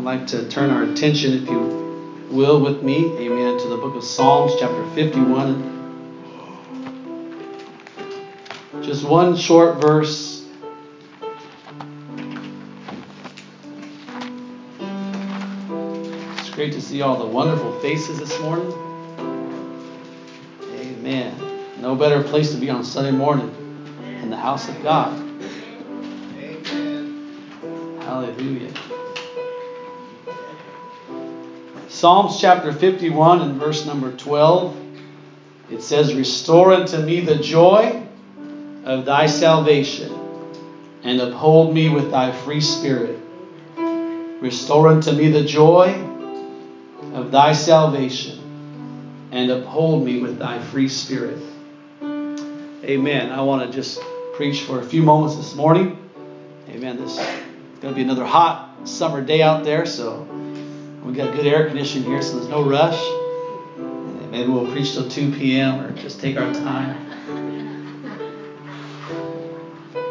I'd like to turn our attention, if you will, with me, amen, to the book of Psalms, chapter 51. Just one short verse. It's great to see all the wonderful faces this morning. Amen. No better place to be on Sunday morning in the house of God. Amen. Hallelujah. Psalms chapter 51 and verse number 12. It says, Restore unto me the joy of thy salvation, and uphold me with thy free spirit. Restore unto me the joy of thy salvation, and uphold me with thy free spirit. Amen. I want to just preach for a few moments this morning. Amen. This is going to be another hot summer day out there, so we got good air conditioning here, so there's no rush. Maybe we'll preach till 2 p.m. or just take our time.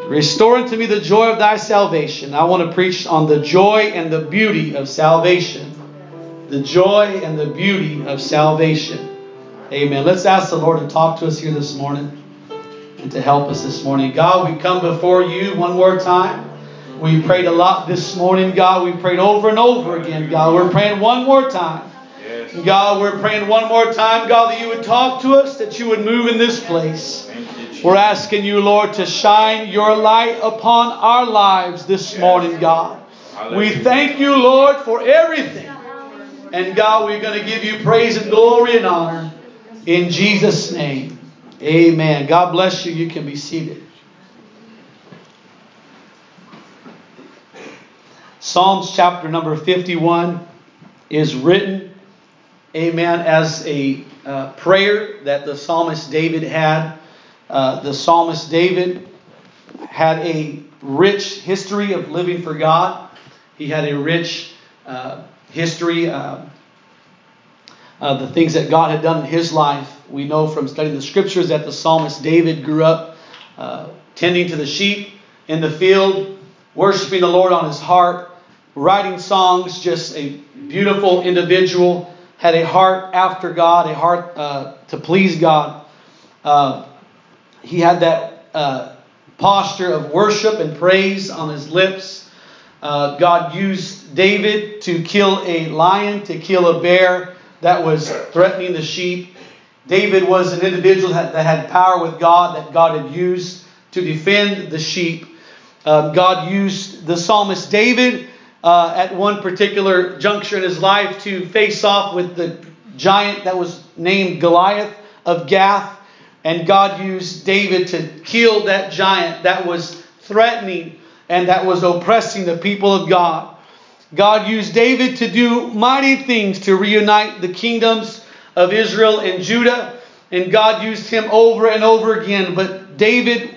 Restore unto me the joy of thy salvation. I want to preach on the joy and the beauty of salvation. The joy and the beauty of salvation. Amen. Let's ask the Lord to talk to us here this morning and to help us this morning. God, we come before you one more time. We prayed a lot this morning, God. We prayed over and over again, God. We're praying one more time. Yes. God, we're praying one more time, God, that you would talk to us, that you would move in this place. We're asking you, Lord, to shine your light upon our lives this morning, God. We thank you, Lord, for everything. And God, we're going to give you praise and glory and honor in Jesus' name. Amen. God bless you. You can be seated. Psalms chapter number 51 is written, amen, as a uh, prayer that the psalmist David had uh, the psalmist David had a rich history of living for God. He had a rich uh, history uh, of the things that God had done in his life. We know from studying the scriptures that the psalmist David grew up uh, tending to the sheep in the field, worshiping the Lord on his harp, writing songs, just a beautiful individual, had a heart after God, a heart uh, to please God. Uh, he had that uh, posture of worship and praise on his lips. Uh, God used David to kill a lion, to kill a bear that was threatening the sheep. David was an individual that, that had power with God that God had used to defend the sheep. Um, God used the psalmist David uh, at one particular juncture in his life to face off with the giant that was named Goliath of Gath. And God used David to kill that giant that was threatening and that was oppressing the people of God. God used David to do mighty things to reunite the kingdoms of Israel and Judah. And God used him over and over again. But David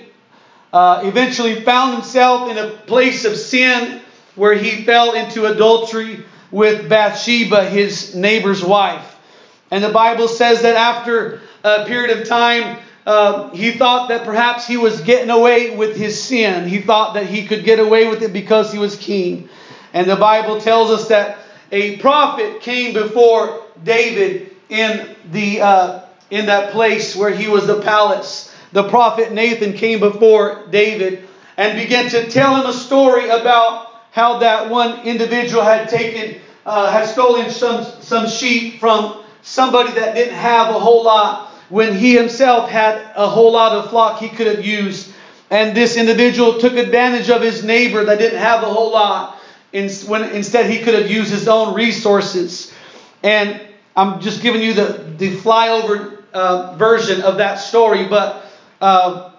uh, eventually found himself in a place of sin where he fell into adultery with Bathsheba, his neighbor's wife. And the Bible says that after a period of time, uh, he thought that perhaps he was getting away with his sin. He thought that he could get away with it because he was king. And the Bible tells us that a prophet came before David in the uh, in that place where he was the palace. The prophet Nathan came before David and began to tell him a story about how that one individual had taken uh, had stolen some some sheep from somebody that didn't have a whole lot when he himself had a whole lot of flock he could have used. And this individual took advantage of his neighbor that didn't have a whole lot. When instead he could have used his own resources. And I'm just giving you the, the flyover uh, version of that story. But uh,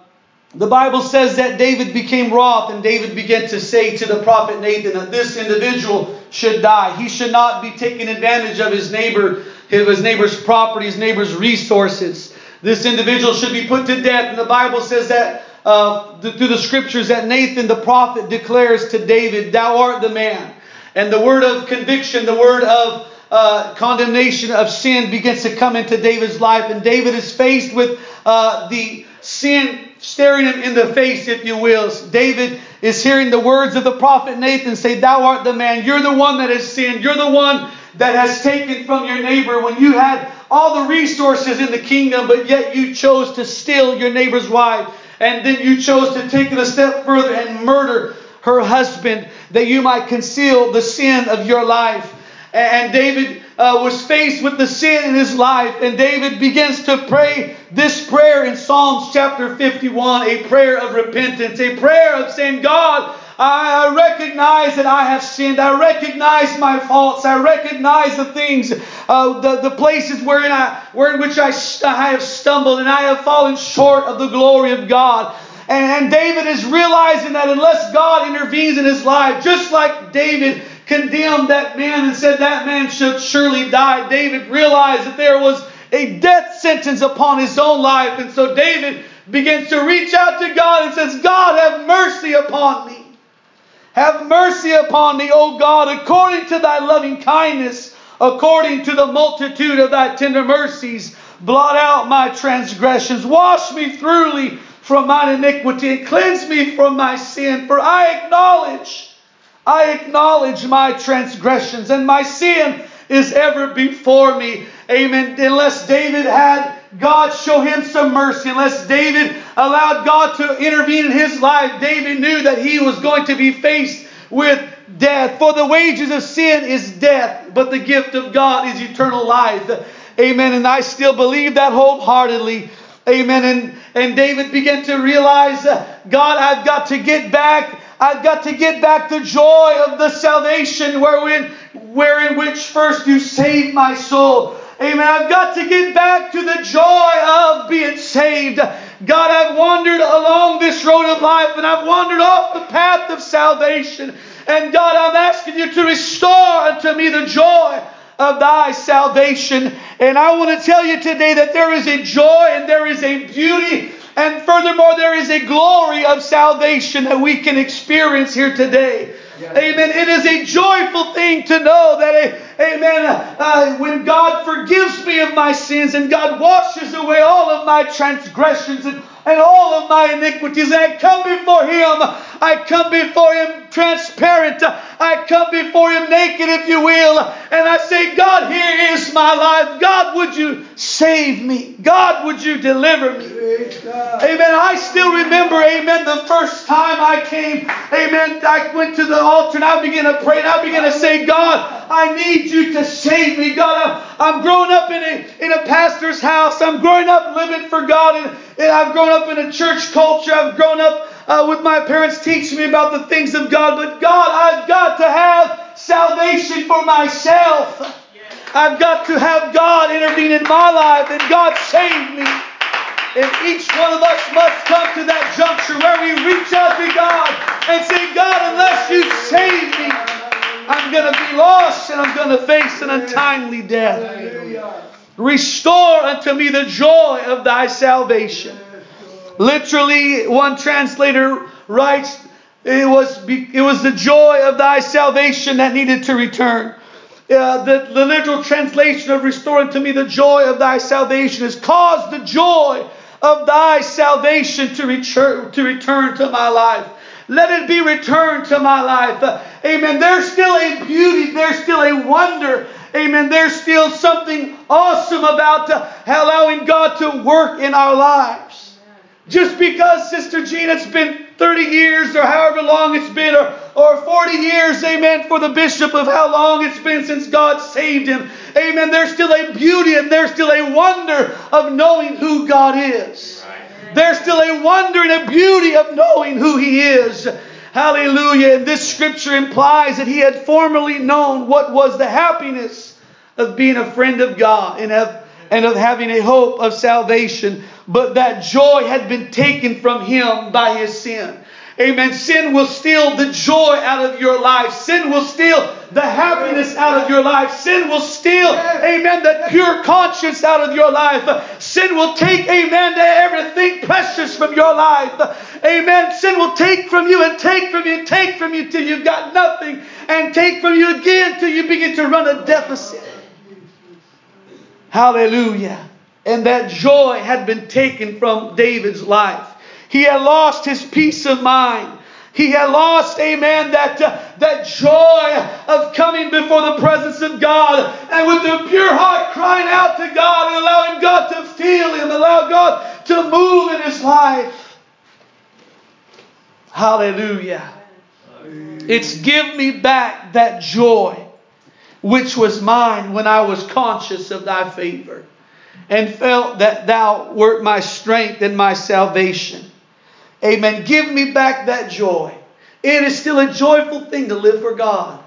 the Bible says that David became wroth, and David began to say to the prophet Nathan that this individual should die. He should not be taking advantage of his neighbor his neighbor's property, his neighbor's resources. This individual should be put to death. And the Bible says that uh, through the scriptures that Nathan the prophet declares to David, Thou art the man. And the word of conviction, the word of uh, condemnation of sin begins to come into David's life. And David is faced with uh, the sin staring him in the face, if you will. David is hearing the words of the prophet Nathan say, Thou art the man. You're the one that has sinned. You're the one that has taken from your neighbor when you had all the resources in the kingdom, but yet you chose to steal your neighbor's wife. And then you chose to take it a step further and murder her husband that you might conceal the sin of your life. And David uh, was faced with the sin in his life, and David begins to pray this prayer in Psalms chapter 51 a prayer of repentance, a prayer of saying, God, I recognize that I have sinned. I recognize my faults. I recognize the things, uh, the, the places wherein I, where in which I, I have stumbled and I have fallen short of the glory of God. And, and David is realizing that unless God intervenes in his life, just like David condemned that man and said that man should surely die, David realized that there was a death sentence upon his own life. And so David begins to reach out to God and says, God, have mercy upon me. Have mercy upon me, O God, according to thy loving kindness, according to the multitude of thy tender mercies. Blot out my transgressions. Wash me thoroughly from mine iniquity and cleanse me from my sin. For I acknowledge, I acknowledge my transgressions, and my sin is ever before me. Amen. Unless David had God show him some mercy, unless David allowed God to intervene in his life, David knew that he was going to be faced with death. For the wages of sin is death, but the gift of God is eternal life. Amen. And I still believe that wholeheartedly. Amen. And, and David began to realize, uh, God, I've got to get back. I've got to get back the joy of the salvation wherein, wherein which first you saved my soul. Amen. I've got to get back to the joy of being saved. God, I've wandered along this road of life and I've wandered off the path of salvation. And God, I'm asking you to restore unto me the joy of thy salvation. And I want to tell you today that there is a joy and there is a beauty and furthermore, there is a glory of salvation that we can experience here today. Amen. It is a joyful thing to know that, amen, uh, when God forgives me of my sins and God washes away all of my transgressions and, and all of my iniquities, and I come before Him, I come before Him transparent, I come before Him naked, if you will, and I say, God, here is my life. God, would you save me? God, would you deliver me? Amen. I still remember, amen, the first time I came, amen, I went to the altar and I began to pray and I began to say, God, I need you to save me. God, I'm, I'm growing up in a, in a pastor's house. I'm growing up living for God and, and I've grown up in a church culture. I've grown up uh, with my parents teaching me about the things of God. But God, I've got to have salvation for myself. I've got to have God intervene in my life and God save me. And each one of us must come to that juncture where we reach out to God and say, God, unless you save me, I'm going to be lost and I'm going to face an untimely death. Restore unto me the joy of thy salvation. Literally, one translator writes, it was, it was the joy of thy salvation that needed to return. Uh, the, the literal translation of restoring to me the joy of thy salvation is cause the joy of thy salvation to return, to return to my life. Let it be returned to my life. Uh, amen. There's still a beauty, there's still a wonder. Amen. There's still something awesome about allowing God to work in our lives. Just because, Sister Jean, it's been 30 years or however long it's been, or, or 40 years, amen, for the bishop of how long it's been since God saved him. Amen. There's still a beauty and there's still a wonder of knowing who God is. There's still a wonder and a beauty of knowing who He is. Hallelujah. And this scripture implies that he had formerly known what was the happiness of being a friend of God and of, and of having a hope of salvation, but that joy had been taken from him by his sin. Amen. Sin will steal the joy out of your life. Sin will steal the happiness out of your life. Sin will steal, amen, that pure conscience out of your life. Sin will take, amen, everything precious from your life. Amen. Sin will take from you and take from you and take from you till you've got nothing and take from you again till you begin to run a deficit. Hallelujah. And that joy had been taken from David's life. He had lost his peace of mind. He had lost, amen, that, uh, that joy of coming before the presence of God and with a pure heart crying out to God and allowing God to feel him, allow God to move in his life. Hallelujah. It's give me back that joy which was mine when I was conscious of thy favor and felt that thou wert my strength and my salvation. Amen. Give me back that joy. It is still a joyful thing to live for God.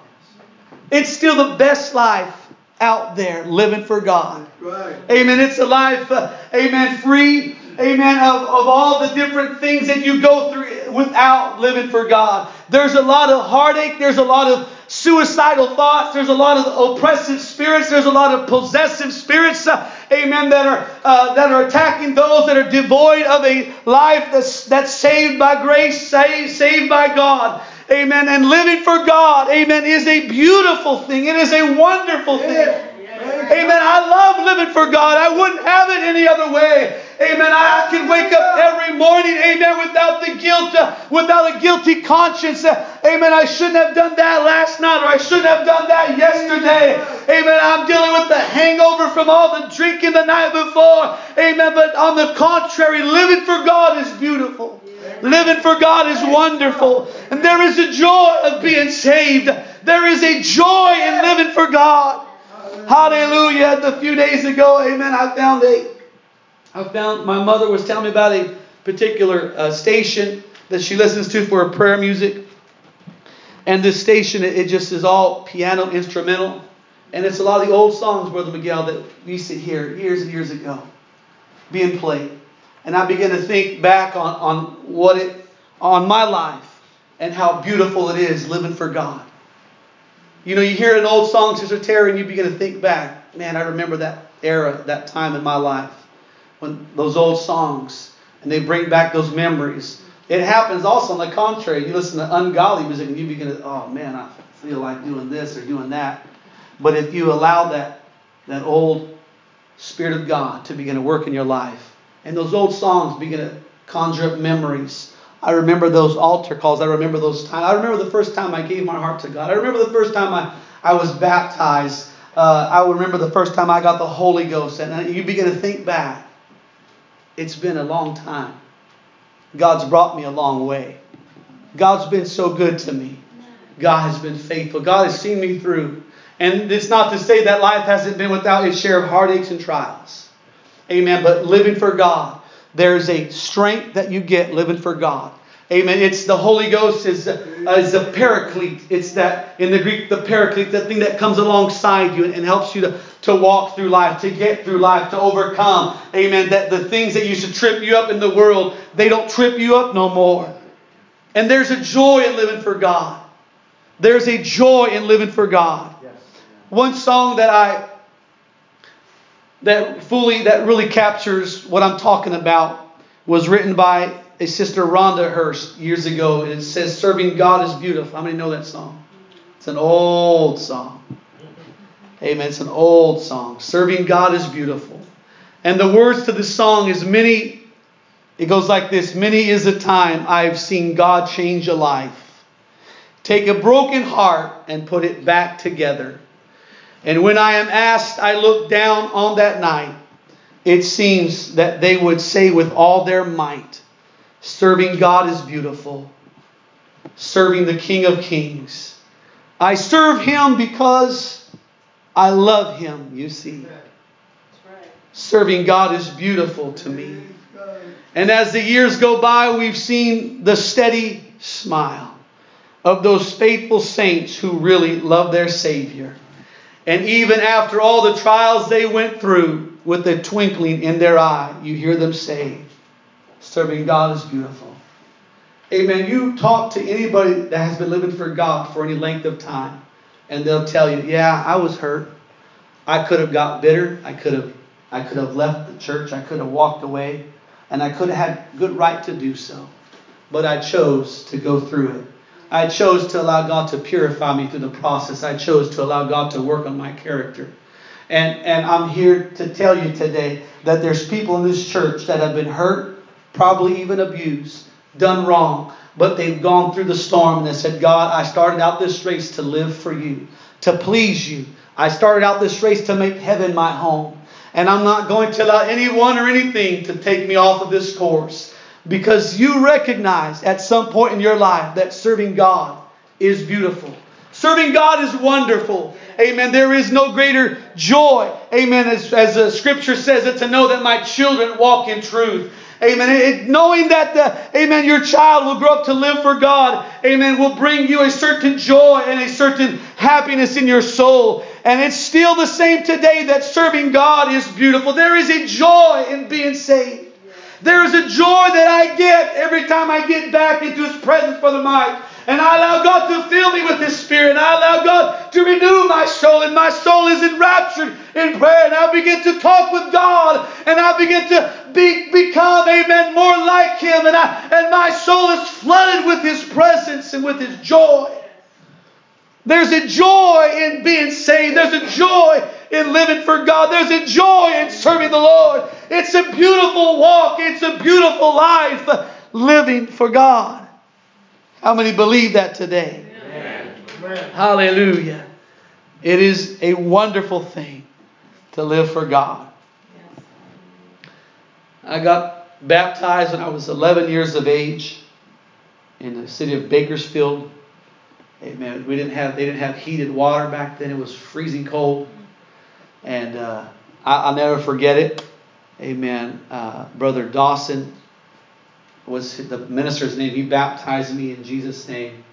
It's still the best life out there living for God. Right. Amen. It's a life, uh, amen, free, amen, of, of all the different things that you go through without living for God. There's a lot of heartache. There's a lot of suicidal thoughts. There's a lot of oppressive spirits. There's a lot of possessive spirits, uh, amen, that are, uh, that are attacking those that are devoid of a life that's, that's saved by grace, saved, saved by God. Amen. And living for God, amen, is a beautiful thing. It is a wonderful thing. Amen. I love living for God. I wouldn't have it any other way. Amen. I can wake up every morning, amen, without the guilt, uh, without a guilty conscience. Uh, amen. I shouldn't have done that last night, or I shouldn't have done that yesterday. Amen. I'm dealing with the hangover from all the drinking the night before. Amen. But on the contrary, living for God is beautiful. Living for God is wonderful. And there is a joy of being saved. There is a joy in living for God. Hallelujah. A few days ago, amen, I found a I found my mother was telling me about a particular uh, station that she listens to for prayer music. And this station, it, it just is all piano instrumental. And it's a lot of the old songs, Brother Miguel, that we used to hear years and years ago being played. And I began to think back on, on what it on my life and how beautiful it is living for God. You know, you hear an old song, Sister Terry, and you begin to think back. Man, I remember that era, that time in my life when those old songs, and they bring back those memories. It happens also on the contrary. You listen to ungodly music and you begin to, oh man, I feel like doing this or doing that. But if you allow that, that old Spirit of God to begin to work in your life, and those old songs begin to conjure up memories. I remember those altar calls. I remember those times. I remember the first time I gave my heart to God. I remember the first time I, I was baptized. Uh, I remember the first time I got the Holy Ghost. And you begin to think back. It's been a long time. God's brought me a long way. God's been so good to me. God has been faithful. God has seen me through. And it's not to say that life hasn't been without its share of heartaches and trials. Amen. But living for God, there's a strength that you get living for God. Amen. It's the Holy Ghost is, uh, is a paraclete. It's that, in the Greek, the paraclete, the thing that comes alongside you and, and helps you to, to walk through life, to get through life, to overcome. Amen. That the things that used to trip you up in the world, they don't trip you up no more. And there's a joy in living for God. There's a joy in living for God. Yes. One song that I that fully that really captures what I'm talking about was written by a sister Rhonda Hurst years ago, and it says, Serving God is beautiful. How many know that song? It's an old song. Amen. It's an old song. Serving God is beautiful. And the words to the song is many, it goes like this Many is the time I've seen God change a life. Take a broken heart and put it back together. And when I am asked, I look down on that night, it seems that they would say with all their might, Serving God is beautiful. Serving the King of Kings. I serve Him because I love Him, you see. Serving God is beautiful to me. And as the years go by, we've seen the steady smile of those faithful saints who really love their Savior. And even after all the trials they went through, with a twinkling in their eye, you hear them say, Serving God is beautiful. Amen. You talk to anybody that has been living for God for any length of time, and they'll tell you, Yeah, I was hurt. I could have got bitter. I could have I could have left the church. I could have walked away. And I could have had good right to do so. But I chose to go through it. I chose to allow God to purify me through the process. I chose to allow God to work on my character. And, and I'm here to tell you today that there's people in this church that have been hurt, probably even abused, done wrong. but they've gone through the storm and they said, God, I started out this race to live for you, to please you. I started out this race to make heaven my home. And I'm not going to allow anyone or anything to take me off of this course because you recognize at some point in your life that serving God is beautiful. Serving God is wonderful. Amen. There is no greater joy. Amen. As, as the scripture says it, to know that my children walk in truth. Amen. It, knowing that, the, amen, your child will grow up to live for God, amen, will bring you a certain joy and a certain happiness in your soul. And it's still the same today that serving God is beautiful. There is a joy in being saved. There is a joy that I get every time I get back into His presence, Brother Mike. And I allow God to fill me with His Spirit. And I allow God to renew my soul. And my soul is enraptured in prayer. And I begin to talk with God. And I begin to be, become, amen, more like Him. And, I, and my soul is flooded with His presence and with His joy. There's a joy in being saved. There's a joy in living for God. There's a joy in serving the Lord. It's a beautiful walk. It's a beautiful life living for God. How many believe that today? Amen. Hallelujah. It is a wonderful thing to live for God. I got baptized when I was 11 years of age in the city of Bakersfield. Amen. We didn't have they didn't have heated water back then. It was freezing cold, and uh, I, will never forget it. Amen. Uh, Brother Dawson was the minister's name. He baptized me in Jesus' name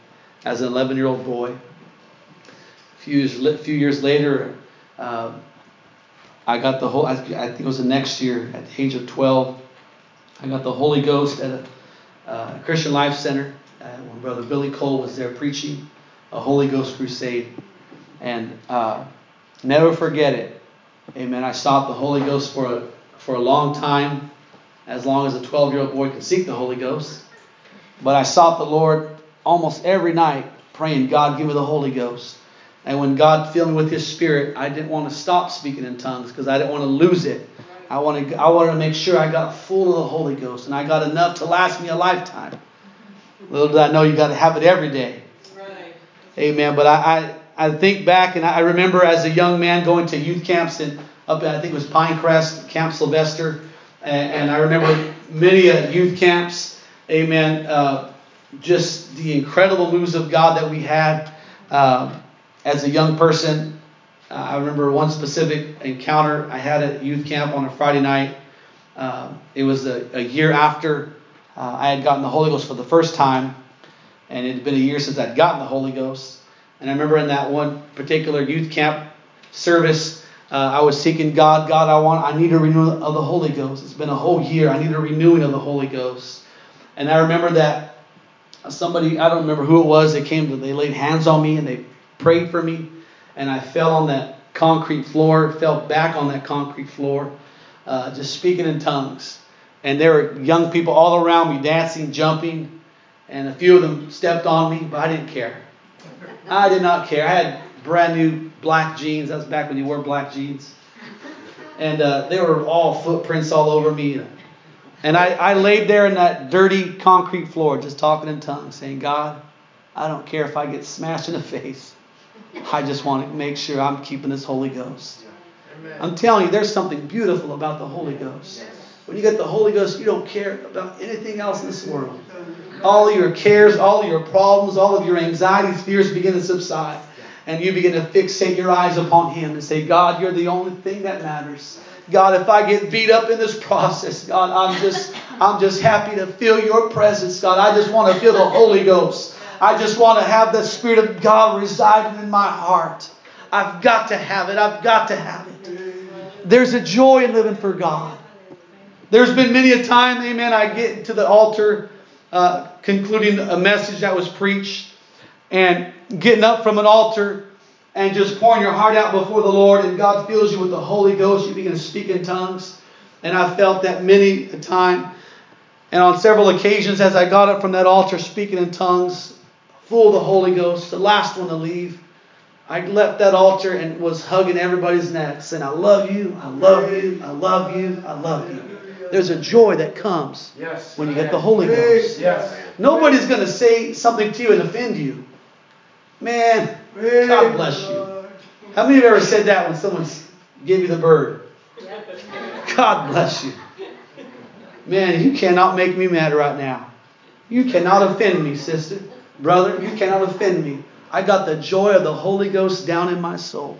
as an 11 year old boy. A few years, few years later, uh, I got the whole, I think it was the next year, at the age of 12, I got the Holy Ghost at a uh, Christian Life Center uh, when Brother Billy Cole was there preaching a Holy Ghost crusade. And uh, never forget it. Amen. I sought the Holy Ghost for a, for a long time as long as a 12 year old boy could seek the Holy Ghost. But I sought the Lord almost every night, praying, God, give me the Holy Ghost. And when God filled me with His Spirit, I didn't want to stop speaking in tongues because I didn't want to lose it. I wanted, I wanted to make sure I got full of the Holy Ghost and I got enough to last me a lifetime. Little did I know you got to have it every day. Amen. But I, I, I think back and I remember as a young man going to youth camps in up I think it was Pinecrest, Camp Sylvester. And, and I remember many uh, youth camps, amen, uh, just the incredible moves of God that we had uh, as a young person. Uh, I remember one specific encounter I had at youth camp on a Friday night. Uh, it was a, a, year after uh, I had gotten the Holy Ghost for the first time, and it had been a year since I'd gotten the Holy Ghost. And I remember in that one particular youth camp service, uh, I was seeking God. God, I want, I need a renewal of the Holy Ghost. It's been a whole year. I need a renewing of the Holy Ghost. And I remember that somebody, I don't remember who it was, they came they laid hands on me and they prayed for me. And I fell on that concrete floor, fell back on that concrete floor, uh, just speaking in tongues. And there were young people all around me dancing, jumping. And a few of them stepped on me, but I didn't care. I did not care. I had brand new black jeans. That was back when you wore black jeans. And uh, they were all footprints all over me. And I, I laid there in that dirty concrete floor just talking in tongues, saying, God, I don't care if I get smashed in the face. I just want to make sure I'm keeping this Holy Ghost. I'm telling you, there's something beautiful about the Holy Ghost. When you get the Holy Ghost, you don't care about anything else in this world. All your cares, all your problems, all of your anxieties, fears begin to subside and you begin to fixate your eyes upon Him and say, God, you're the only thing that matters. God, if I get beat up in this process, God, I'm just, I'm just happy to feel your presence, God. I just want to feel the Holy Ghost. I just want to have the Spirit of God residing in my heart. I've got to have it. I've got to have it. There's a joy in living for God. There's been many a time, amen, I get to the altar uh, concluding a message that was preached and getting up from an altar and just pouring your heart out before the Lord, and God fills you with the Holy Ghost. You begin to speak in tongues. And I felt that many a time. And on several occasions, as I got up from that altar speaking in tongues, full of the Holy Ghost, the last one to leave, I left that altar and was hugging everybody's necks, saying, I love you, I love you, I love you, I love you. There's a joy that comes Yes. when you get the Holy Ghost. Yes. Nobody's going to say something to you and offend you. Man, God bless you. How many of you ever said that when someone gave you the bird? God bless you. Man, you cannot make me mad right now. You cannot offend me, sister. Brother, you cannot offend me. I got the joy of the Holy Ghost down in my soul.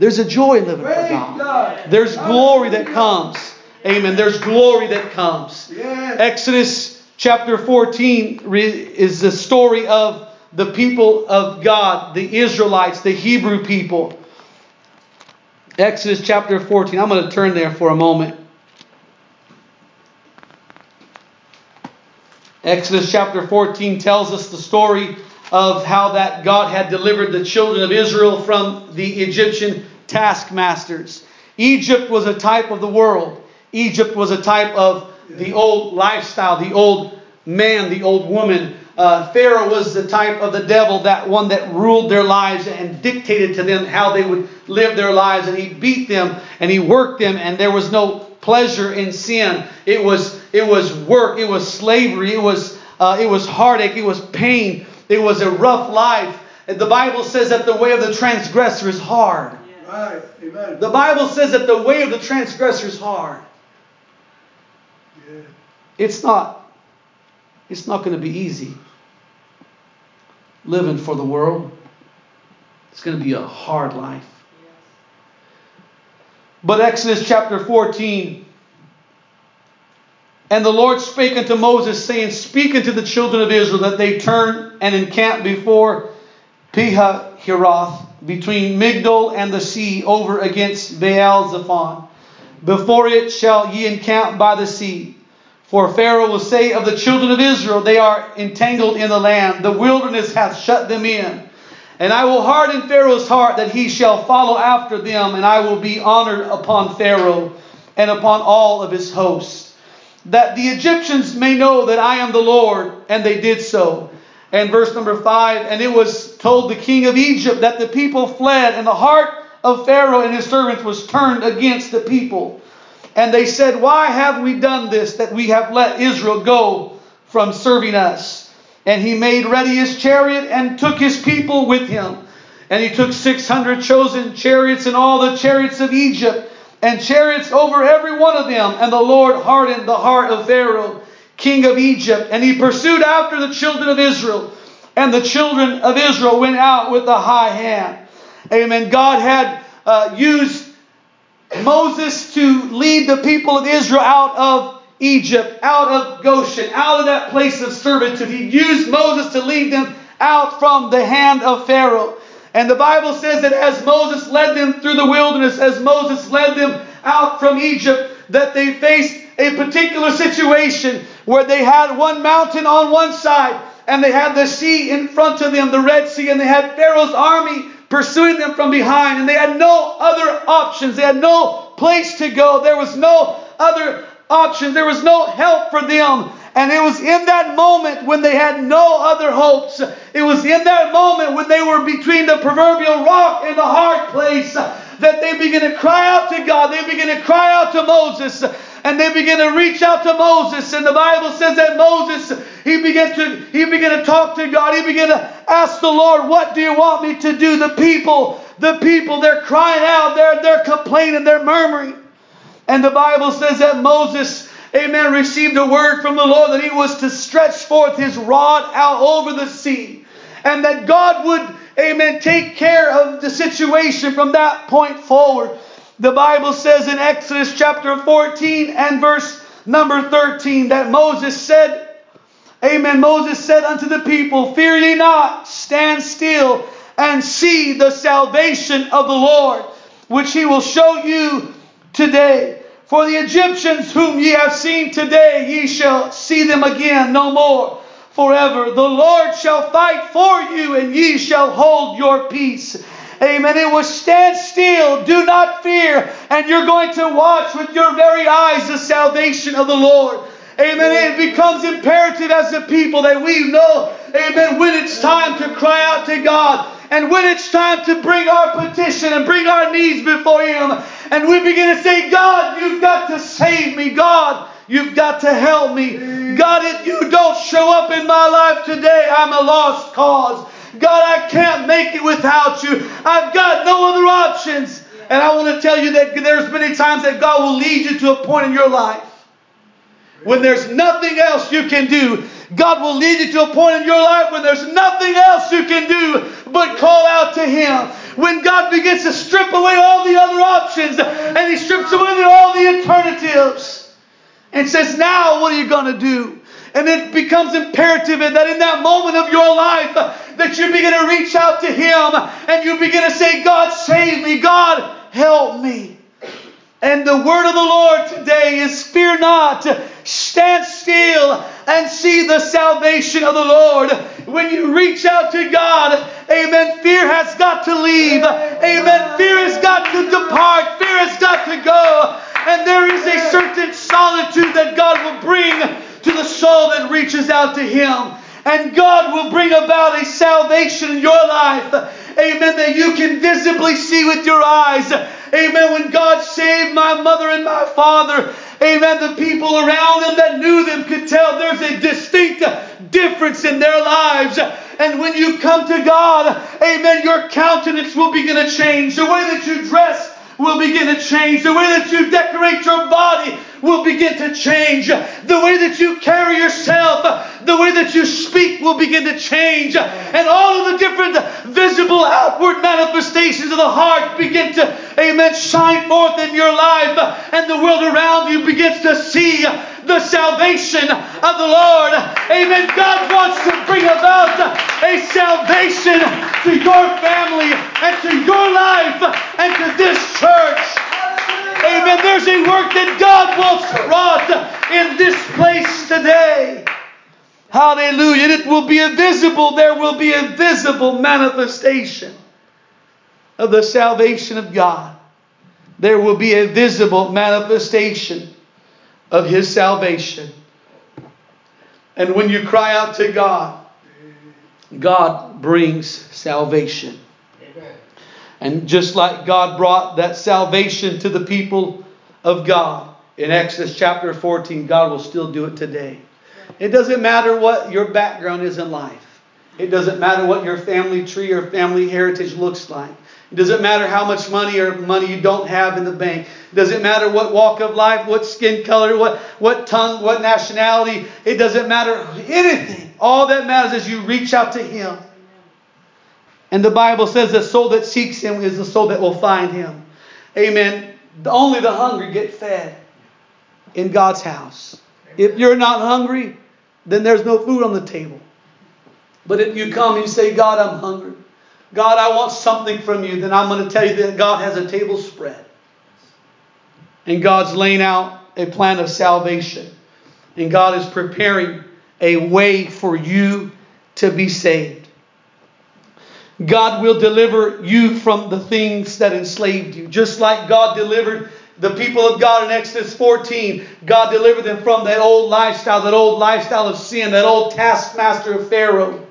There's a joy living for God. There's glory that comes. Amen. There's glory that comes. Exodus chapter 14 is the story of the people of God, the Israelites, the Hebrew people. Exodus chapter 14. I'm going to turn there for a moment. Exodus chapter 14 tells us the story of how that God had delivered the children of Israel from the Egyptian taskmasters. Egypt was a type of the world. Egypt was a type of the old lifestyle, the old man, the old woman. Uh, Pharaoh was the type of the devil, that one that ruled their lives and dictated to them how they would live their lives. And he beat them and he worked them, and there was no pleasure in sin. It was it was work. It was slavery. It was uh, it was heartache. It was pain. It was a rough life. And the Bible says that the way of the transgressor is hard. Right. Amen. The Bible says that the way of the transgressor is hard. It's not. It's not going to be easy living for the world. It's going to be a hard life. But Exodus chapter 14. And the Lord spake unto Moses, saying, Speak unto the children of Israel that they turn and encamp before Pihahiroth, between Migdol and the sea, over against Baal Zephon. Before it shall ye encamp by the sea. For Pharaoh will say of the children of Israel, They are entangled in the land, the wilderness hath shut them in. And I will harden Pharaoh's heart that he shall follow after them, and I will be honored upon Pharaoh and upon all of his hosts. That the Egyptians may know that I am the Lord, and they did so. And verse number five, and it was told the king of Egypt that the people fled, and the heart of Pharaoh and his servants was turned against the people. And they said, Why have we done this, that we have let Israel go from serving us? And he made ready his chariot and took his people with him. And he took 600 chosen chariots and all the chariots of Egypt, and chariots over every one of them. And the Lord hardened the heart of Pharaoh, king of Egypt. And he pursued after the children of Israel. And the children of Israel went out with a high hand. Amen. God had uh, used Moses to lead the people of Israel out of Egypt, out of Goshen, out of that place of servitude. He used Moses to lead them out from the hand of Pharaoh. And the Bible says that as Moses led them through the wilderness, as Moses led them out from Egypt, that they faced a particular situation where they had one mountain on one side and they had the sea in front of them, the Red Sea, and they had Pharaoh's army pursuing them from behind, and they had no other options. They had no place to go. There was no other options. There was no help for them. And it was in that moment when they had no other hopes. It was in that moment when they were between the proverbial rock and the hard place that they began to cry out to God. They began to cry out to Moses. And they began to reach out to Moses. And the Bible says that Moses, he began to, he began to talk to God. He began to ask the Lord, what do you want me to do? The people, the people, they're crying out. They're, they're complaining. They're murmuring. And the Bible says that Moses, amen, received a word from the Lord that he was to stretch forth his rod out over the sea. And that God would, amen, take care of the situation from that point forward. The Bible says in Exodus chapter 14 and verse number 13 that Moses said, Amen. Moses said unto the people, Fear ye not, stand still and see the salvation of the Lord, which he will show you today. For the Egyptians whom ye have seen today, ye shall see them again no more forever. The Lord shall fight for you, and ye shall hold your peace. Amen. It was stand still, do not fear, and you're going to watch with your very eyes the salvation of the Lord. Amen. It becomes imperative as a people that we know, amen, when it's time to cry out to God and when it's time to bring our petition and bring our needs before Him and we begin to say, God, you've got to save me. God, you've got to help me. God, if you don't show up in my life today, I'm a lost cause. God, I can't make it without you. I've got no other options. And I want to tell you that there's many times that God will lead you to a point in your life when there's nothing else you can do. God will lead you to a point in your life when there's nothing else you can do but call out to Him. When God begins to strip away all the other options and He strips away all the alternatives and says, Now what are you going to do? And it becomes imperative that in that moment of your life that you begin to reach out to Him and you begin to say, God, save me. God, help me. And the word of the Lord today is fear not, stand still and see the salvation of the Lord. When you reach out to God, amen, fear has got to leave. Amen. Fear has got to depart. Fear has got to go. And there is a certain solitude that God will bring to the soul that reaches out to Him. And God will bring about a salvation in your life. Amen. That you can visibly see with your eyes. Amen. When God saved my mother and my father, amen, the people around them that knew them could tell there's a distinct difference in their lives. And when you come to God, amen, your countenance will begin to change. The way that you dress will begin to change. The way that you decorate your body will begin to change. The way that you carry yourself, the way that you speak will begin to change. And all of the different visible outward manifestations of the heart begin to, amen, shine forth in your life. And the world around you begins to see the salvation of the Lord. Amen. God wants to bring about a salvation to your family and to your life and to this church. Amen. There's a work that God wants wrought in this place today. Hallelujah. It will be a visible, there will be a visible manifestation of the salvation of God. There will be a visible manifestation of His salvation. And when you cry out to God, God brings salvation. And just like God brought that salvation to the people of God in Exodus chapter 14, God will still do it today. It doesn't matter what your background is in life. It doesn't matter what your family tree or family heritage looks like. It doesn't matter how much money or money you don't have in the bank. It doesn't matter what walk of life, what skin color, what, what tongue, what nationality. It doesn't matter anything. All that matters is you reach out to Him and the Bible says the soul that seeks him is the soul that will find him. Amen. Only the hungry get fed in God's house. If you're not hungry, then there's no food on the table. But if you come and you say, God, I'm hungry. God, I want something from you, then I'm going to tell you that God has a table spread. And God's laying out a plan of salvation. And God is preparing a way for you to be saved. God will deliver you from the things that enslaved you. Just like God delivered the people of God in Exodus 14, God delivered them from that old lifestyle, that old lifestyle of sin, that old taskmaster of Pharaoh.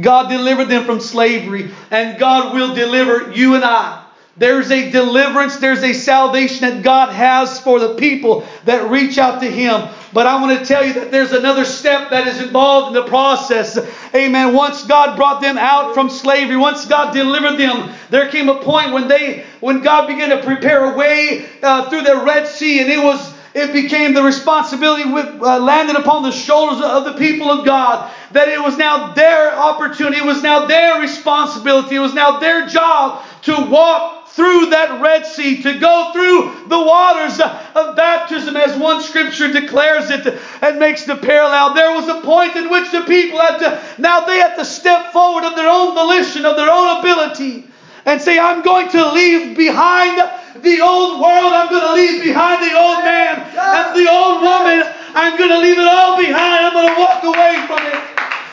God delivered them from slavery, and God will deliver you and I. There's a deliverance, there's a salvation that God has for the people that reach out to Him. But I want to tell you that there's another step that is involved in the process. Amen. Once God brought them out from slavery, once God delivered them, there came a point when they, when God began to prepare a way uh, through the Red Sea, and it was it became the responsibility with, uh, landed upon the shoulders of the people of God that it was now their opportunity, it was now their responsibility, it was now their job to walk through that Red Sea, to go through the waters of baptism, as one scripture declares it and makes the parallel. There was a point in which the people had to, now they had to step forward of their own volition, of their own ability, and say, I'm going to leave behind the old world, I'm going to leave behind the old man and the old woman. I'm going to leave it all behind. I'm going to walk away from it.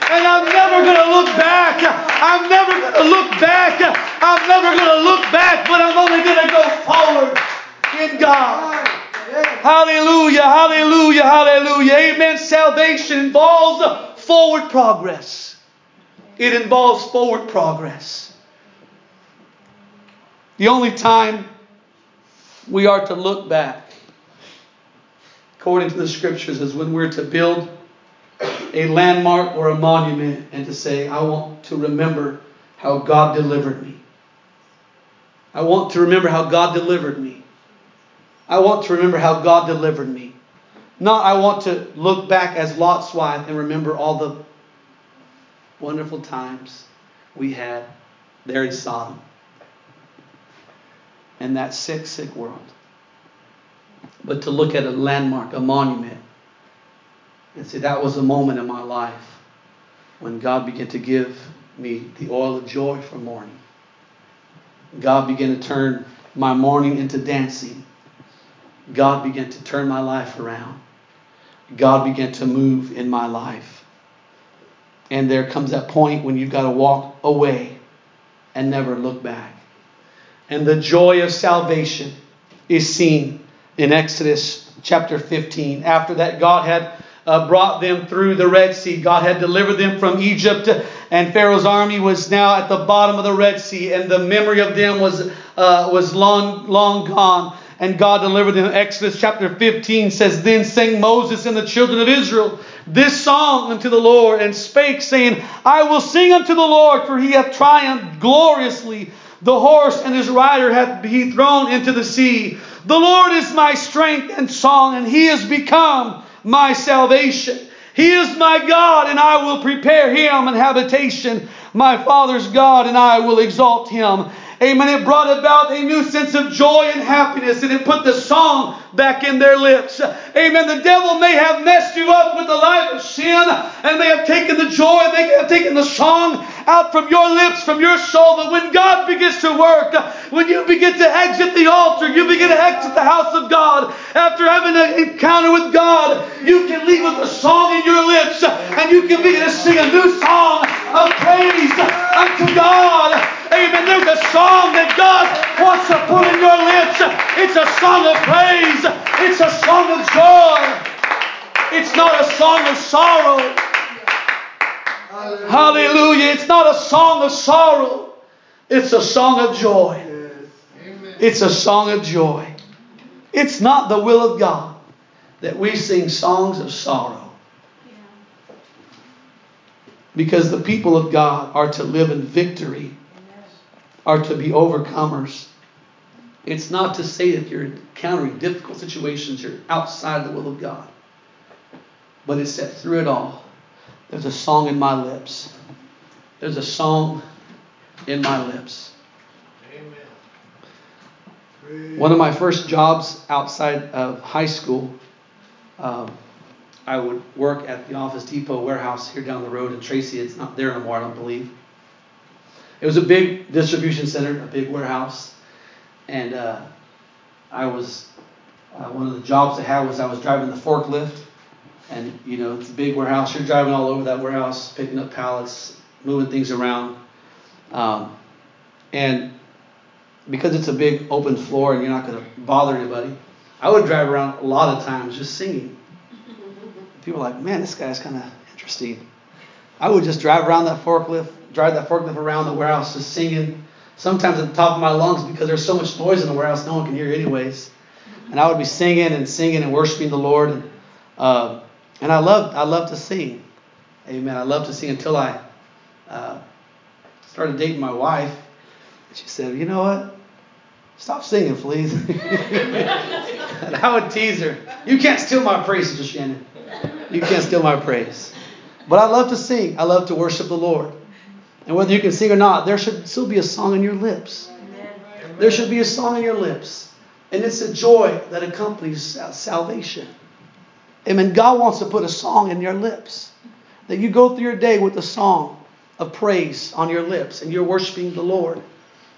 And I'm never going to look back. I'm never going to look back. I'm never going to look back, but I'm only going to go forward in God. Hallelujah, hallelujah, hallelujah. Amen. Salvation involves forward progress. It involves forward progress. The only time we are to look back, according to the scriptures, is when we're to build a landmark or a monument and to say, I want to remember how God delivered me. I want to remember how God delivered me. I want to remember how God delivered me. Not I want to look back as Lot's wife and remember all the wonderful times we had there in Sodom and that sick, sick world. But to look at a landmark, a monument, and see, that was a moment in my life when God began to give me the oil of joy for mourning. God began to turn my mourning into dancing. God began to turn my life around. God began to move in my life. And there comes that point when you've got to walk away and never look back. And the joy of salvation is seen in Exodus chapter 15. After that, God had uh, brought them through the Red Sea. God had delivered them from Egypt, and Pharaoh's army was now at the bottom of the Red Sea, and the memory of them was, uh, was long, long gone. And God delivered them. Exodus chapter 15 says, Then sang Moses and the children of Israel this song unto the Lord, and spake, saying, I will sing unto the Lord, for he hath triumphed gloriously. The horse and his rider hath he thrown into the sea. The Lord is my strength and song, and he is become my salvation. He is my God, and I will prepare him an habitation. My father's God, and I will exalt him. Amen. It brought about a new sense of joy and happiness, and it put the song back in their lips. Amen. The devil may have messed you up with the life of sin, and they have taken the joy, they have taken the song out from your lips, from your soul. But when God begins to work, when you begin to exit the altar, you begin to exit the house of God, after having an encounter with God, you can leave with a song in your lips, and you can begin to sing a new song of praise unto God. Amen. There's a song that God wants to put in your lips. It's a song of praise. It's a song of joy. It's not a song of sorrow. Hallelujah. It's not a song of sorrow. It's a song of joy. It's a song of joy. It's not the will of God that we sing songs of sorrow. Because the people of God are to live in victory are to be overcomers. It's not to say that you're encountering difficult situations, you're outside the will of God. But it's that through it all, there's a song in my lips. There's a song in my lips. Amen. One of my first jobs outside of high school, um, I would work at the Office Depot warehouse here down the road in Tracy. It's not there anymore, I don't believe. It was a big distribution center, a big warehouse, and uh, I was uh, one of the jobs I had was I was driving the forklift, and you know it's a big warehouse. You're driving all over that warehouse, picking up pallets, moving things around, um, and because it's a big open floor and you're not going to bother anybody, I would drive around a lot of times just singing. People are like, man, this guy's kind of interesting. I would just drive around that forklift drive that forklift around the warehouse just singing, sometimes at the top of my lungs because there's so much noise in the warehouse, no one can hear anyways. And I would be singing and singing and worshiping the Lord. And, uh, and I love I love to sing. Amen. I love to sing until I uh, started dating my wife. She said, You know what? Stop singing, please. and I would tease her. You can't steal my praise, Shannon. You can't steal my praise. But I love to sing. I love to worship the Lord. And whether you can sing or not, there should still be a song in your lips. There should be a song in your lips. And it's a joy that accompanies salvation. Amen. God wants to put a song in your lips. That you go through your day with a song of praise on your lips and you're worshiping the Lord.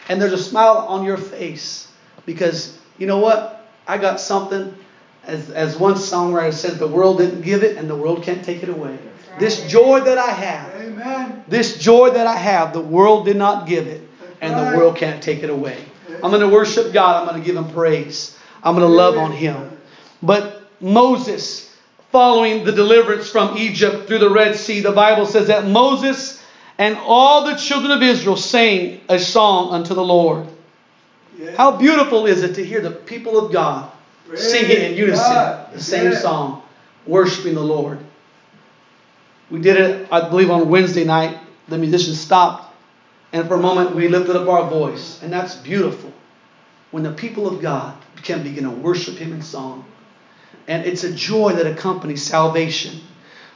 And there's a smile on your face because you know what? I got something, as, as one songwriter said, the world didn't give it and the world can't take it away. This joy that I have, Amen. this joy that I have, the world did not give it, and the world can't take it away. I'm going to worship God. I'm going to give Him praise. I'm going to love on Him. But Moses, following the deliverance from Egypt through the Red Sea, the Bible says that Moses and all the children of Israel sang a song unto the Lord. How beautiful is it to hear the people of God singing in unison God. the same song, worshiping the Lord. We did it, I believe, on Wednesday night. The musicians stopped, and for a moment we lifted up our voice, and that's beautiful. When the people of God can begin to worship Him in song, and it's a joy that accompanies salvation.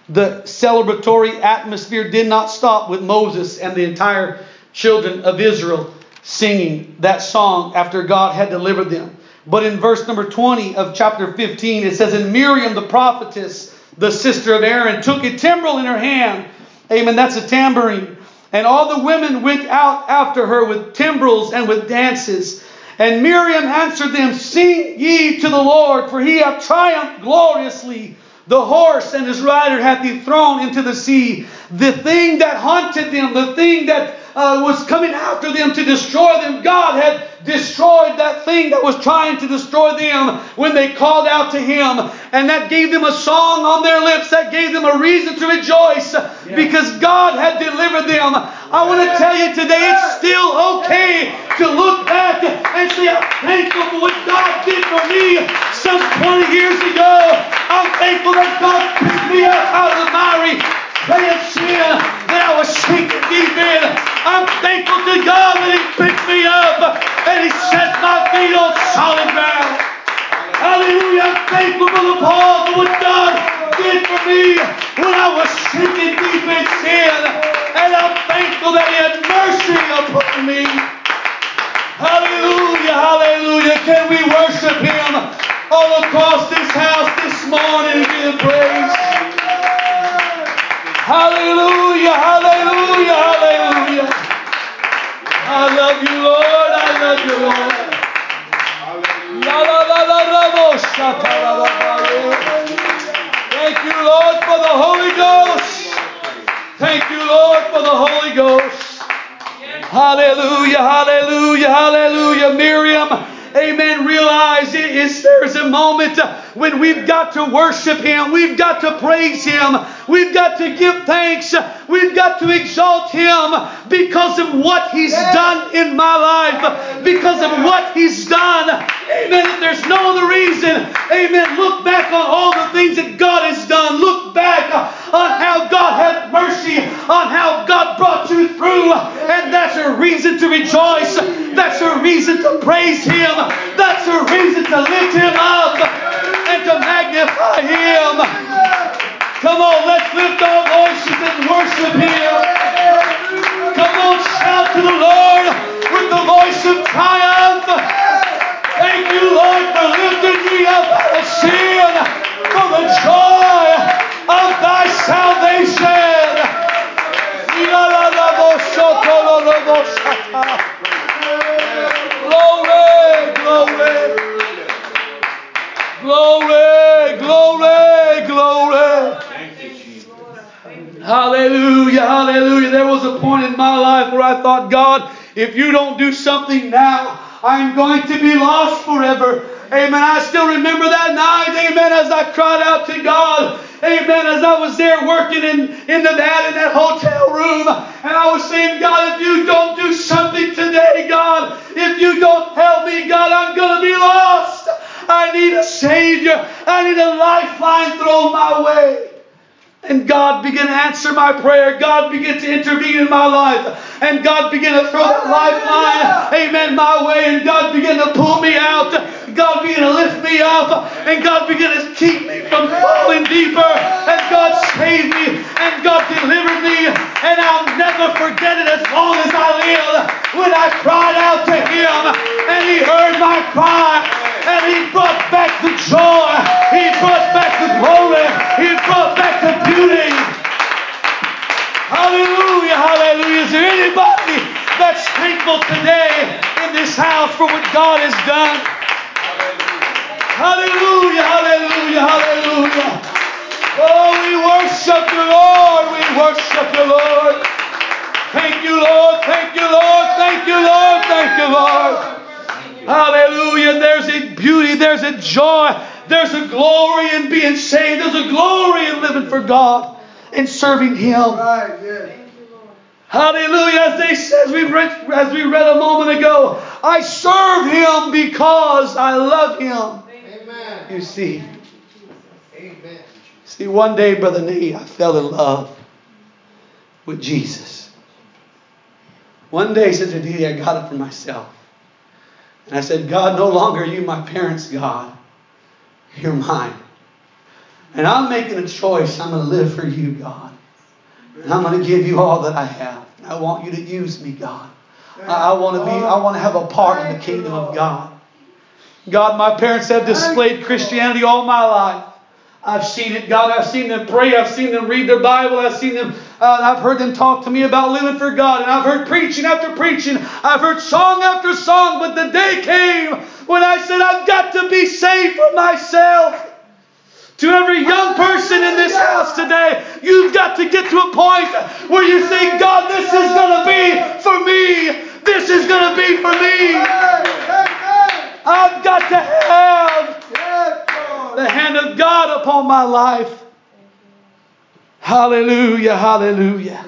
The celebratory atmosphere did not stop with Moses and the entire children of Israel singing that song after God had delivered them. But in verse number 20 of chapter 15, it says, And Miriam the prophetess, the sister of Aaron, took a timbrel in her hand. Amen. That's a tambourine. And all the women went out after her with timbrels and with dances. And Miriam answered them, Sing ye to the Lord, for he hath triumphed gloriously. The horse and his rider hath he thrown into the sea. The thing that haunted them, the thing that uh, was coming after them to destroy them, God had destroyed that thing that was trying to destroy them when they called out to Him. And that gave them a song on their lips, that gave them a reason to rejoice because God had delivered them. I want to tell you today, it's still okay to look back and say, I'm thankful for what God did for me some 20 years ago. I'm thankful that God picked me up out of the miry of sin that I was sinking deep in. I'm thankful to God that He picked me up and He set my feet on solid ground. Hallelujah. I'm thankful the Paul for what God did for me when I was sinking deep in sin. And I'm thankful that He had mercy upon me. Hallelujah, hallelujah. Can we worship Him all across this house this morning and give praise? Hallelujah, hallelujah, hallelujah. I love you, Lord. I love you, Lord. La, la, la, la, la. Thank you, Lord, for the Holy Ghost. Thank you, Lord, for the Holy Ghost. Hallelujah, hallelujah, hallelujah. Miriam, amen. Realize it is there's a moment when we've got to worship Him, we've got to praise Him, we've got to give thanks, we've got to exalt Him because of what He's done in my life, because of what He's done. Amen. If there's no other reason, amen. Look back on all the things that God has done. Look back on how God had mercy, on how God brought you through, and that's a reason to rejoice. That's a reason to praise Him. That's a reason to lift Him up and to magnify Him. Come on, let's lift our voices and worship Him. Come on, shout to the Lord with the voice of triumph. Thank you, Lord, for lifting me up out of sin, for the joy of thy salvation. Glory, glory, glory, glory, glory. Hallelujah, hallelujah. There was a point in my life where I thought, God, if you don't do something now, I'm going to be lost forever. Amen. I still remember that night, amen, as I cried out to God. Amen. As I was there working in, in Nevada in that hotel room, and I was saying, God, if you don't do something today, God, if you don't help me, God, I'm going to be lost. I need a Savior. I need a lifeline thrown my way. And God began to answer my prayer. God began to intervene in my life. And God began to throw that lifeline, amen, my way. And God began to pull me out. God began to lift me up. And God began to keep me from falling deeper. And God saved me. And God delivered me. And I'll never forget it as long as I live. When I cried out to Him. And He heard my cry. And He brought back the joy. He brought back the glory. He brought back the beauty. Hallelujah, hallelujah. Is there anybody that's thankful today in this house for what God has done? Hallelujah, hallelujah, hallelujah. Oh, we worship you, Lord. We worship you, Lord. Thank you, Lord. Thank you, Lord. Thank you, Lord. Thank you, Lord. Hallelujah. There's a beauty, there's a joy, there's a glory in being saved, there's a glory in living for God and serving Him. Right. Hallelujah. As they says we read, as we read a moment ago, I serve him because I love him. Amen. You see. Amen. See, one day, Brother Nate, I fell in love with Jesus. One day, Sister Dee, I got it for myself. And I said, God, no longer are you my parents' God. You're mine. And I'm making a choice. I'm going to live for you, God. And I'm going to give you all that I have. I want you to use me, God. I, I want to be, I want to have a part in the kingdom of God. God, my parents have displayed Christianity all my life. I've seen it, God. I've seen them pray. I've seen them read their Bible. I've seen them, uh, I've heard them talk to me about living for God. And I've heard preaching after preaching. I've heard song after song. But the day came when I said, I've got to be saved for myself. To every young person in this house today, you've got to get to a point where you say, God, this is going to be for me. This is going to be for me. I've got to have the hand of God upon my life. Hallelujah, hallelujah.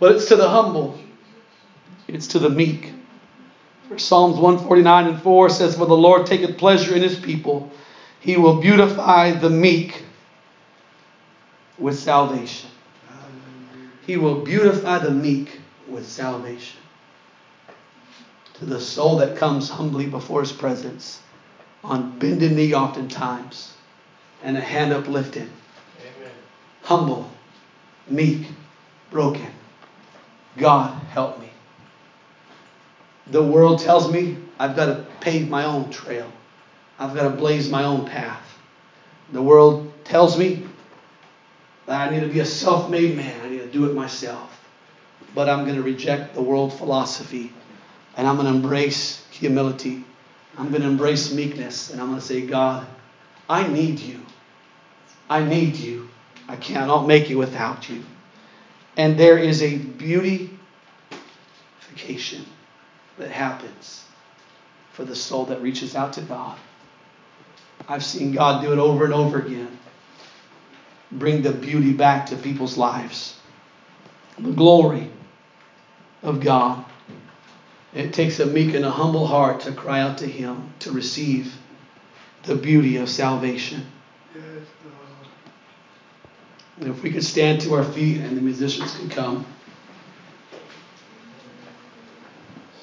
But it's to the humble, it's to the meek. For Psalms 149 and 4 says, For the Lord taketh pleasure in his people he will beautify the meek with salvation. He will beautify the meek with salvation. To the soul that comes humbly before his presence, on bended knee oftentimes, and a hand uplifted. Humble, meek, broken. God help me. The world tells me I've got to pave my own trail. I've got to blaze my own path. The world tells me that I need to be a self made man, I need to do it myself. But I'm going to reject the world philosophy and I'm going to embrace humility. I'm going to embrace meekness and I'm going to say, God, I need you. I need you. I cannot make it without you. And there is a beautification that happens for the soul that reaches out to God. I've seen God do it over and over again. Bring the beauty back to people's lives. The glory of God. It takes a meek and a humble heart to cry out to Him to receive the beauty of salvation. Yes, and if we could stand to our feet and the musicians could come.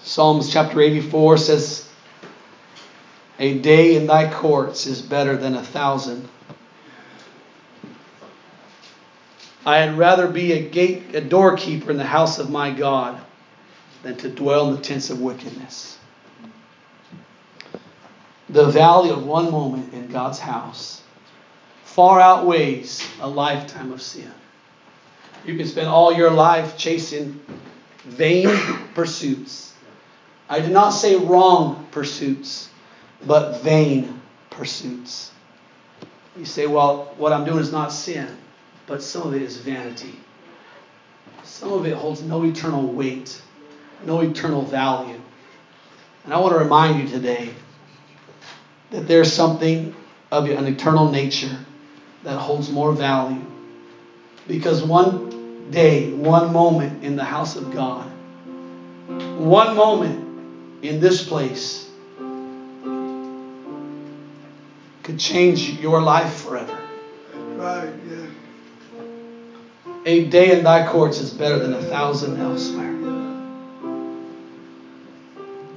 Psalms chapter 84 says, a day in thy courts is better than a thousand. I had rather be a gate, a doorkeeper in the house of my God than to dwell in the tents of wickedness. The value of one moment in God's house far outweighs a lifetime of sin. You can spend all your life chasing vain pursuits. I did not say wrong pursuits but vain pursuits. You say, well, what I'm doing is not sin, but some of it is vanity. Some of it holds no eternal weight, no eternal value. And I want to remind you today that there's something of an eternal nature that holds more value. Because one day, one moment in the house of God, one moment in this place, could change your life forever. Right, yeah. A day in thy courts is better than a thousand elsewhere.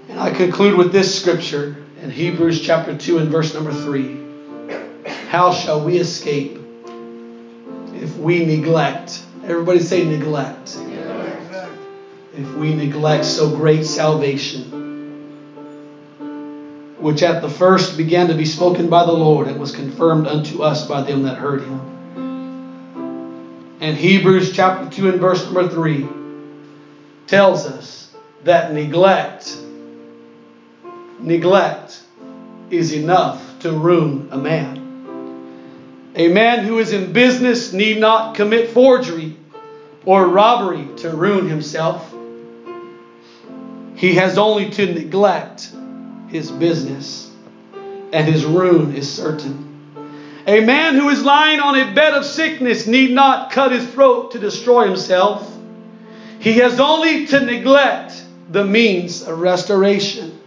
And I conclude with this scripture in Hebrews chapter 2 and verse number 3. How shall we escape if we neglect? Everybody say neglect. neglect. If we neglect so great salvation which at the first began to be spoken by the Lord and was confirmed unto us by them that heard him. And Hebrews chapter 2 and verse number 3 tells us that neglect, neglect is enough to ruin a man. A man who is in business need not commit forgery or robbery to ruin himself. He has only to neglect his business, and his ruin is certain. A man who is lying on a bed of sickness need not cut his throat to destroy himself. He has only to neglect the means of restoration,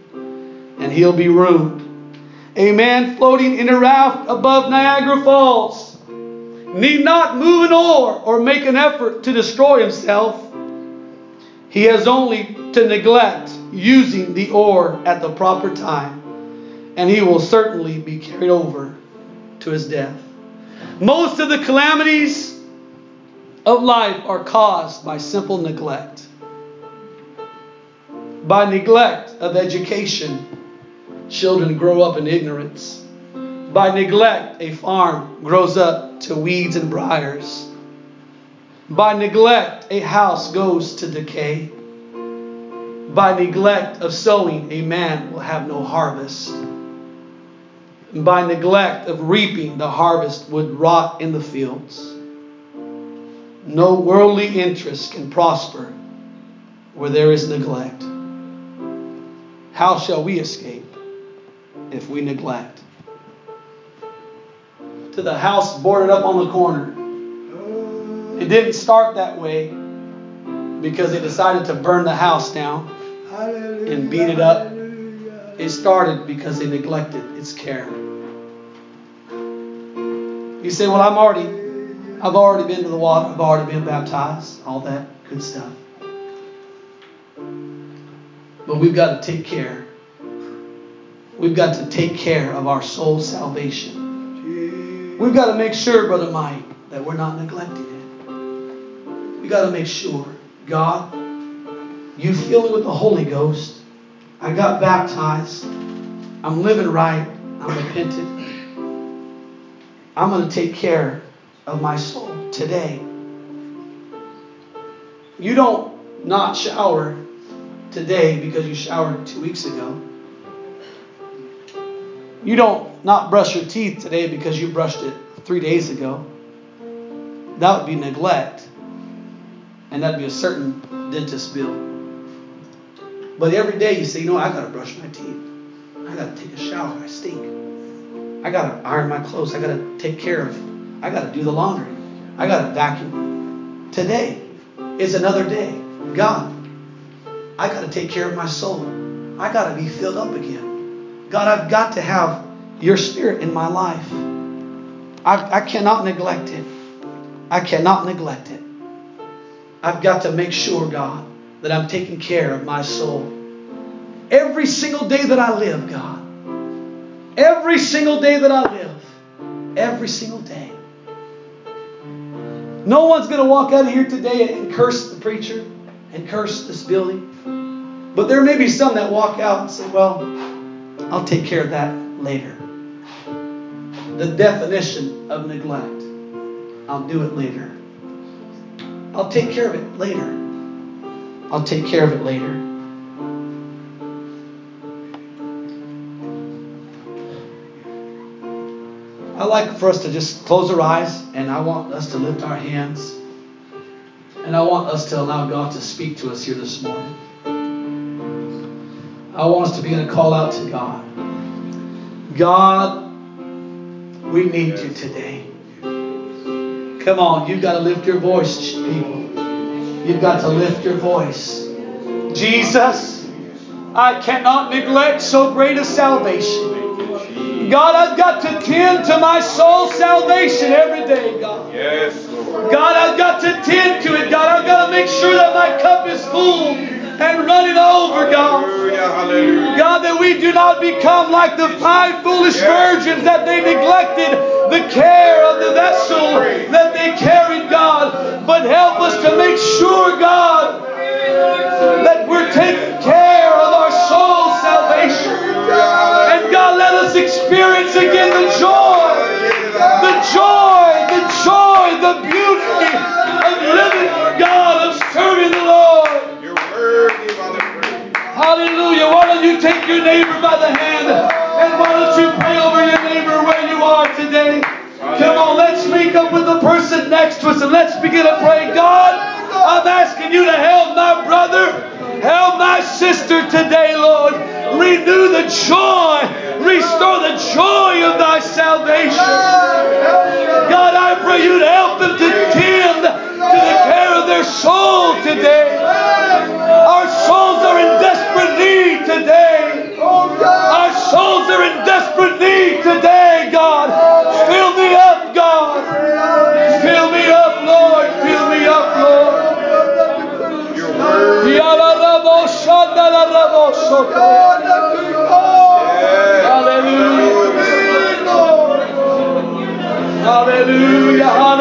and he'll be ruined. A man floating in a raft above Niagara Falls need not move an oar or make an effort to destroy himself. He has only to neglect using the oar at the proper time, and he will certainly be carried over to his death. Most of the calamities of life are caused by simple neglect. By neglect of education, children grow up in ignorance. By neglect, a farm grows up to weeds and briars. By neglect, a house goes to decay. By neglect of sowing, a man will have no harvest. By neglect of reaping, the harvest would rot in the fields. No worldly interest can prosper where there is neglect. How shall we escape if we neglect? To the house boarded up on the corner. It didn't start that way because they decided to burn the house down and beat it up. It started because they neglected its care. You say, Well, I'm already, I've already been to the water, I've already been baptized, all that good stuff. But we've got to take care. We've got to take care of our soul salvation. We've got to make sure, Brother Mike, that we're not neglecting it. We've got to make sure, God, you fill me with the Holy Ghost. I got baptized. I'm living right. I'm repentant. I'm going to take care of my soul today. You don't not shower today because you showered two weeks ago. You don't not brush your teeth today because you brushed it three days ago. That would be neglect. And that'd be a certain dentist bill. But every day you say, you know, I gotta brush my teeth. I gotta take a shower. I stink. I gotta iron my clothes. I gotta take care of. I gotta do the laundry. I gotta vacuum. Today is another day. God, I gotta take care of my soul. I gotta be filled up again. God, I've got to have your spirit in my life. I, I cannot neglect it. I cannot neglect it. I've got to make sure, God, that I'm taking care of my soul. Every single day that I live, God. Every single day that I live. Every single day. No one's going to walk out of here today and curse the preacher and curse this building. But there may be some that walk out and say, well, I'll take care of that later. The definition of neglect. I'll do it later. I'll take care of it later. I'll take care of it later. I like for us to just close our eyes and I want us to lift our hands. And I want us to allow God to speak to us here this morning. I want us to begin to call out to God. God, we need you today. Come on, you've got to lift your voice, people. You've got to lift your voice. Jesus, I cannot neglect so great a salvation. God, I've got to tend to my soul salvation every day, God. Yes, Lord. God, I've got to tend to it, God. I've got to make sure that my cup is full and running over, God. Hallelujah. God, that we do not become like the five foolish virgins that they neglected the care of the vessel that they carried, God. But help us to make sure, God, that we're taking Hallelujah. Why don't you take your neighbor by the hand and why don't you pray over your neighbor where you are today? Come on, let's link up with the person next to us and let's begin to pray. God, I'm asking you to help my brother, help my sister today, Lord. Renew the joy, restore the joy of thy salvation. God, I pray you to help them to tend to the care of their soul today. Our soul Hallelujah.